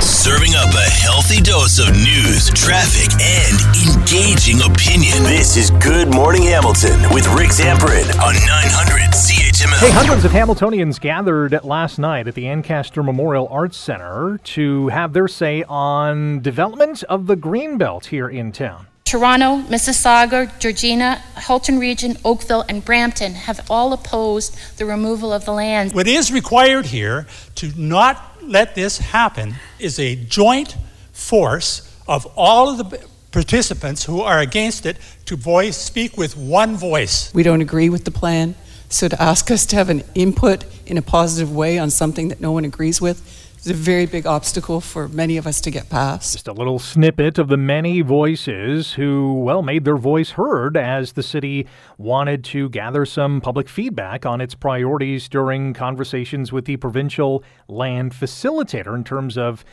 Serving up a healthy dose of news, traffic, and engaging opinion. This is Good Morning Hamilton with Rick Zamperin on 900 CHML. Hey, hundreds of Hamiltonians gathered last night at the Ancaster Memorial Arts Center to have their say on development of the Greenbelt here in town. Toronto, Mississauga, Georgina, Halton Region, Oakville, and Brampton have all opposed the removal of the land. What is required here to not let this happen is a joint force of all of the participants who are against it to voice speak with one voice. We don't agree with the plan, so to ask us to have an input in a positive way on something that no one agrees with is a very big obstacle for many of us to get past. Just a little snippet of the many voices who, well, made their voice heard as the city wanted to gather some public feedback on its priorities during conversations with the provincial land facilitator in terms of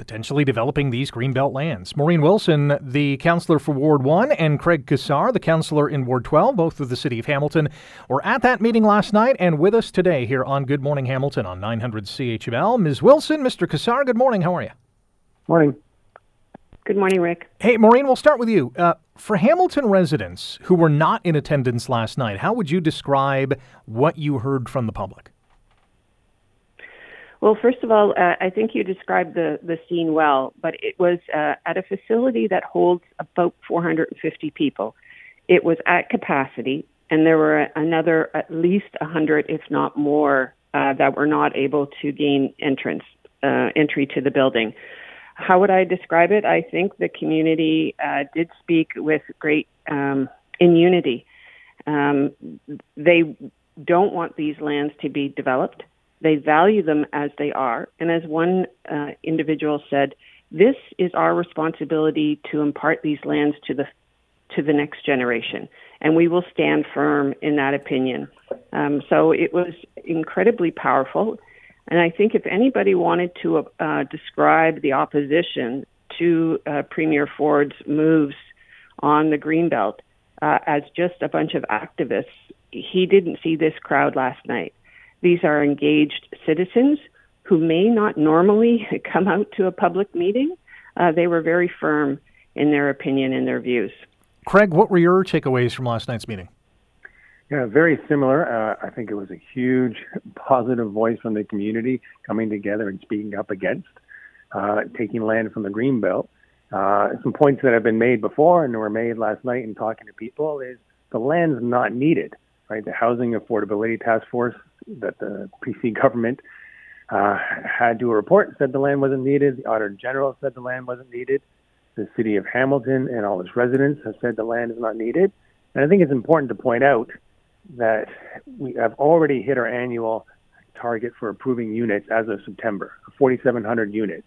potentially developing these Greenbelt lands. Maureen Wilson, the councillor for Ward 1, and Craig Cassar, the councillor in Ward 12, both of the City of Hamilton, were at that meeting last night and with us today here on Good Morning Hamilton on 900 CHML. Ms. Wilson, Mr. Cassar, good morning. How are you? Morning. Good morning, Rick. Hey, Maureen, we'll start with you. Uh, for Hamilton residents who were not in attendance last night, how would you describe what you heard from the public? Well, first of all, uh, I think you described the, the scene well, but it was uh, at a facility that holds about 450 people. It was at capacity, and there were another at least 100, if not more, uh, that were not able to gain entrance uh, entry to the building. How would I describe it? I think the community uh, did speak with great um, in unity. Um, they don't want these lands to be developed. They value them as they are. And as one uh, individual said, this is our responsibility to impart these lands to the to the next generation, and we will stand firm in that opinion. Um, so it was incredibly powerful, and I think if anybody wanted to uh, describe the opposition to uh, Premier Ford's moves on the Greenbelt uh, as just a bunch of activists, he didn't see this crowd last night. These are engaged citizens who may not normally come out to a public meeting. Uh, they were very firm in their opinion and their views. Craig, what were your takeaways from last night's meeting? Yeah, very similar. Uh, I think it was a huge positive voice from the community coming together and speaking up against uh, taking land from the Greenbelt. Uh, some points that have been made before and were made last night in talking to people is the land's not needed, right? The Housing Affordability Task Force that the PC government uh, had to a report said the land wasn't needed. The Auditor General said the land wasn't needed. The City of Hamilton and all its residents have said the land is not needed. And I think it's important to point out that we have already hit our annual target for approving units as of September, 4,700 units.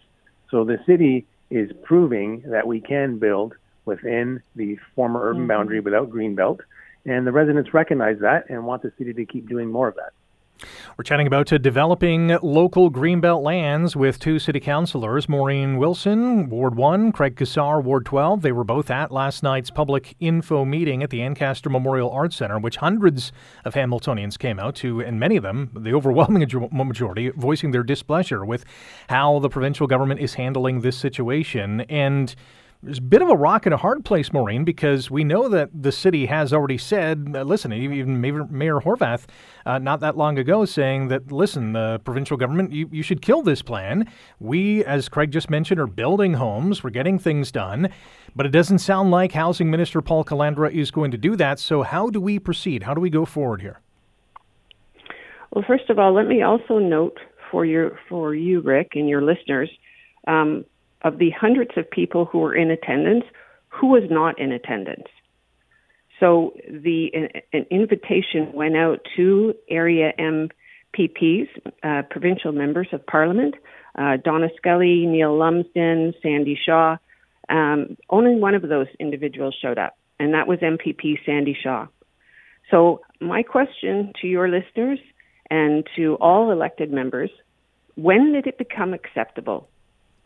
So the city is proving that we can build within the former urban mm-hmm. boundary without greenbelt, and the residents recognize that and want the city to keep doing more of that. We're chatting about uh, developing local greenbelt lands with two city councilors, Maureen Wilson, Ward 1, Craig Cassar, Ward 12. They were both at last night's public info meeting at the Ancaster Memorial Arts Center, which hundreds of Hamiltonians came out to, and many of them, the overwhelming majority, voicing their displeasure with how the provincial government is handling this situation. And there's a bit of a rock and a hard place, Maureen, because we know that the city has already said, uh, listen, even Mayor, Mayor Horwath uh, not that long ago saying that, listen, the provincial government, you, you should kill this plan. We, as Craig just mentioned, are building homes, we're getting things done, but it doesn't sound like Housing Minister Paul Calandra is going to do that. So, how do we proceed? How do we go forward here? Well, first of all, let me also note for your for you, Rick, and your listeners. Um, of the hundreds of people who were in attendance, who was not in attendance. So the an invitation went out to area MPPs, uh, provincial members of parliament, uh, Donna Skelly, Neil Lumsden, Sandy Shaw. Um, only one of those individuals showed up, and that was MPP Sandy Shaw. So my question to your listeners and to all elected members, when did it become acceptable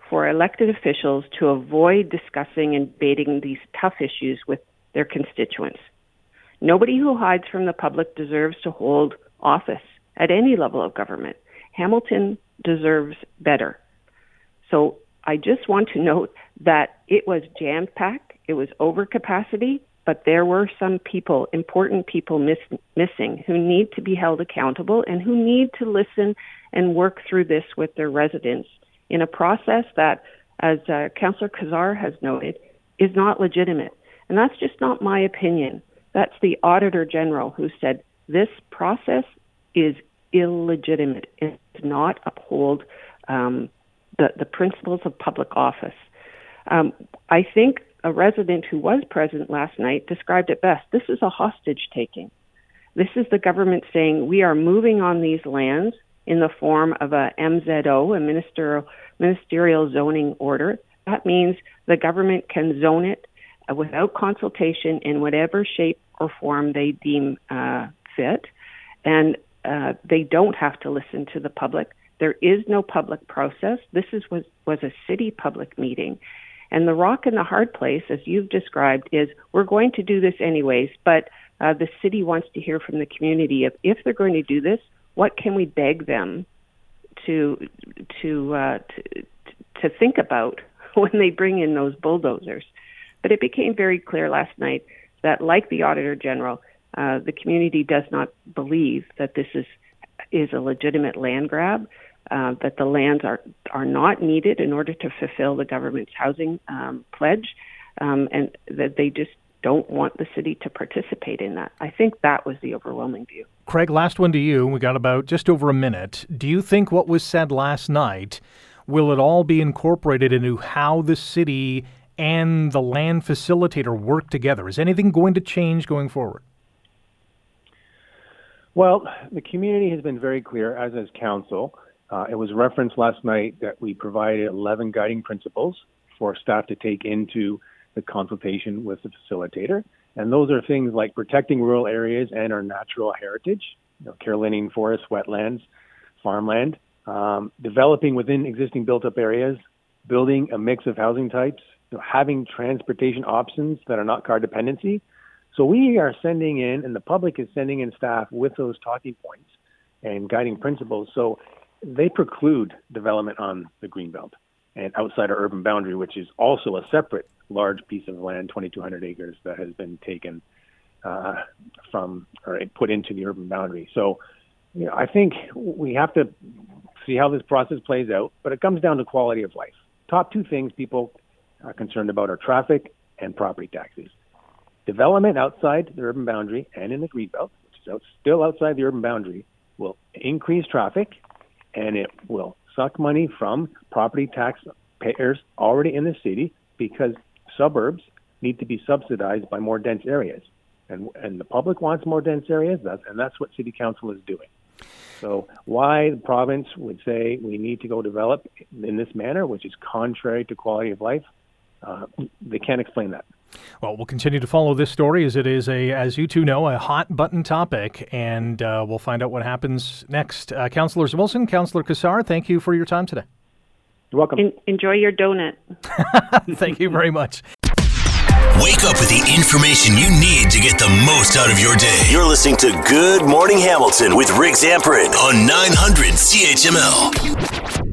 for elected officials to avoid discussing and debating these tough issues with their constituents. Nobody who hides from the public deserves to hold office at any level of government. Hamilton deserves better. So I just want to note that it was jam packed, it was over capacity, but there were some people, important people miss- missing, who need to be held accountable and who need to listen and work through this with their residents in a process that, as uh, Councillor Cassar has noted, is not legitimate. And that's just not my opinion. That's the Auditor General who said this process is illegitimate. It does not uphold um, the, the principles of public office. Um, I think a resident who was present last night described it best. This is a hostage taking. This is the government saying we are moving on these lands in the form of a MZO, a ministerial, ministerial zoning order. That means the government can zone it uh, without consultation in whatever shape or form they deem uh, fit, and uh, they don't have to listen to the public. There is no public process. This is was was a city public meeting, and the rock and the hard place, as you've described, is we're going to do this anyways, but uh, the city wants to hear from the community if if they're going to do this, what can we beg them to to uh, to, to think about when they bring in those bulldozers? But it became very clear last night that, like the Auditor General, uh, the community does not believe that this is is a legitimate land grab. Uh, that the lands are are not needed in order to fulfill the government's housing um, pledge, um, and that they just don't want the city to participate in that. I think that was the overwhelming view. Craig, last one to you. We got about just over a minute. Do you think what was said last night will it all be incorporated into how the city and the land facilitator work together? Is anything going to change going forward? Well, the community has been very clear, as has council. Uh, it was referenced last night that we provided 11 guiding principles for staff to take into the consultation with the facilitator. And those are things like protecting rural areas and our natural heritage, you know, Carolinian forests, wetlands, farmland, um, developing within existing built up areas, building a mix of housing types, you know, having transportation options that are not car dependency. So we are sending in, and the public is sending in staff with those talking points and guiding principles. So they preclude development on the greenbelt and outside our urban boundary, which is also a separate large piece of land, 2,200 acres, that has been taken uh, from or put into the urban boundary. So, you know, I think we have to see how this process plays out, but it comes down to quality of life. Top two things people are concerned about are traffic and property taxes. Development outside the urban boundary and in the greenbelt, which is out, still outside the urban boundary, will increase traffic and it will suck money from property tax payers already in the city because suburbs need to be subsidized by more dense areas. And, and the public wants more dense areas, that's, and that's what City Council is doing. So, why the province would say we need to go develop in this manner, which is contrary to quality of life, uh, they can't explain that. Well, we'll continue to follow this story as it is a, as you two know, a hot button topic, and uh, we'll find out what happens next. Uh, Councillors Wilson, Councillor Cassar, thank you for your time today. You're welcome. En- enjoy your donut. thank you very much. Wake up with the information you need to get the most out of your day. You're listening to Good Morning Hamilton with Rick Zamperin on 900 CHML.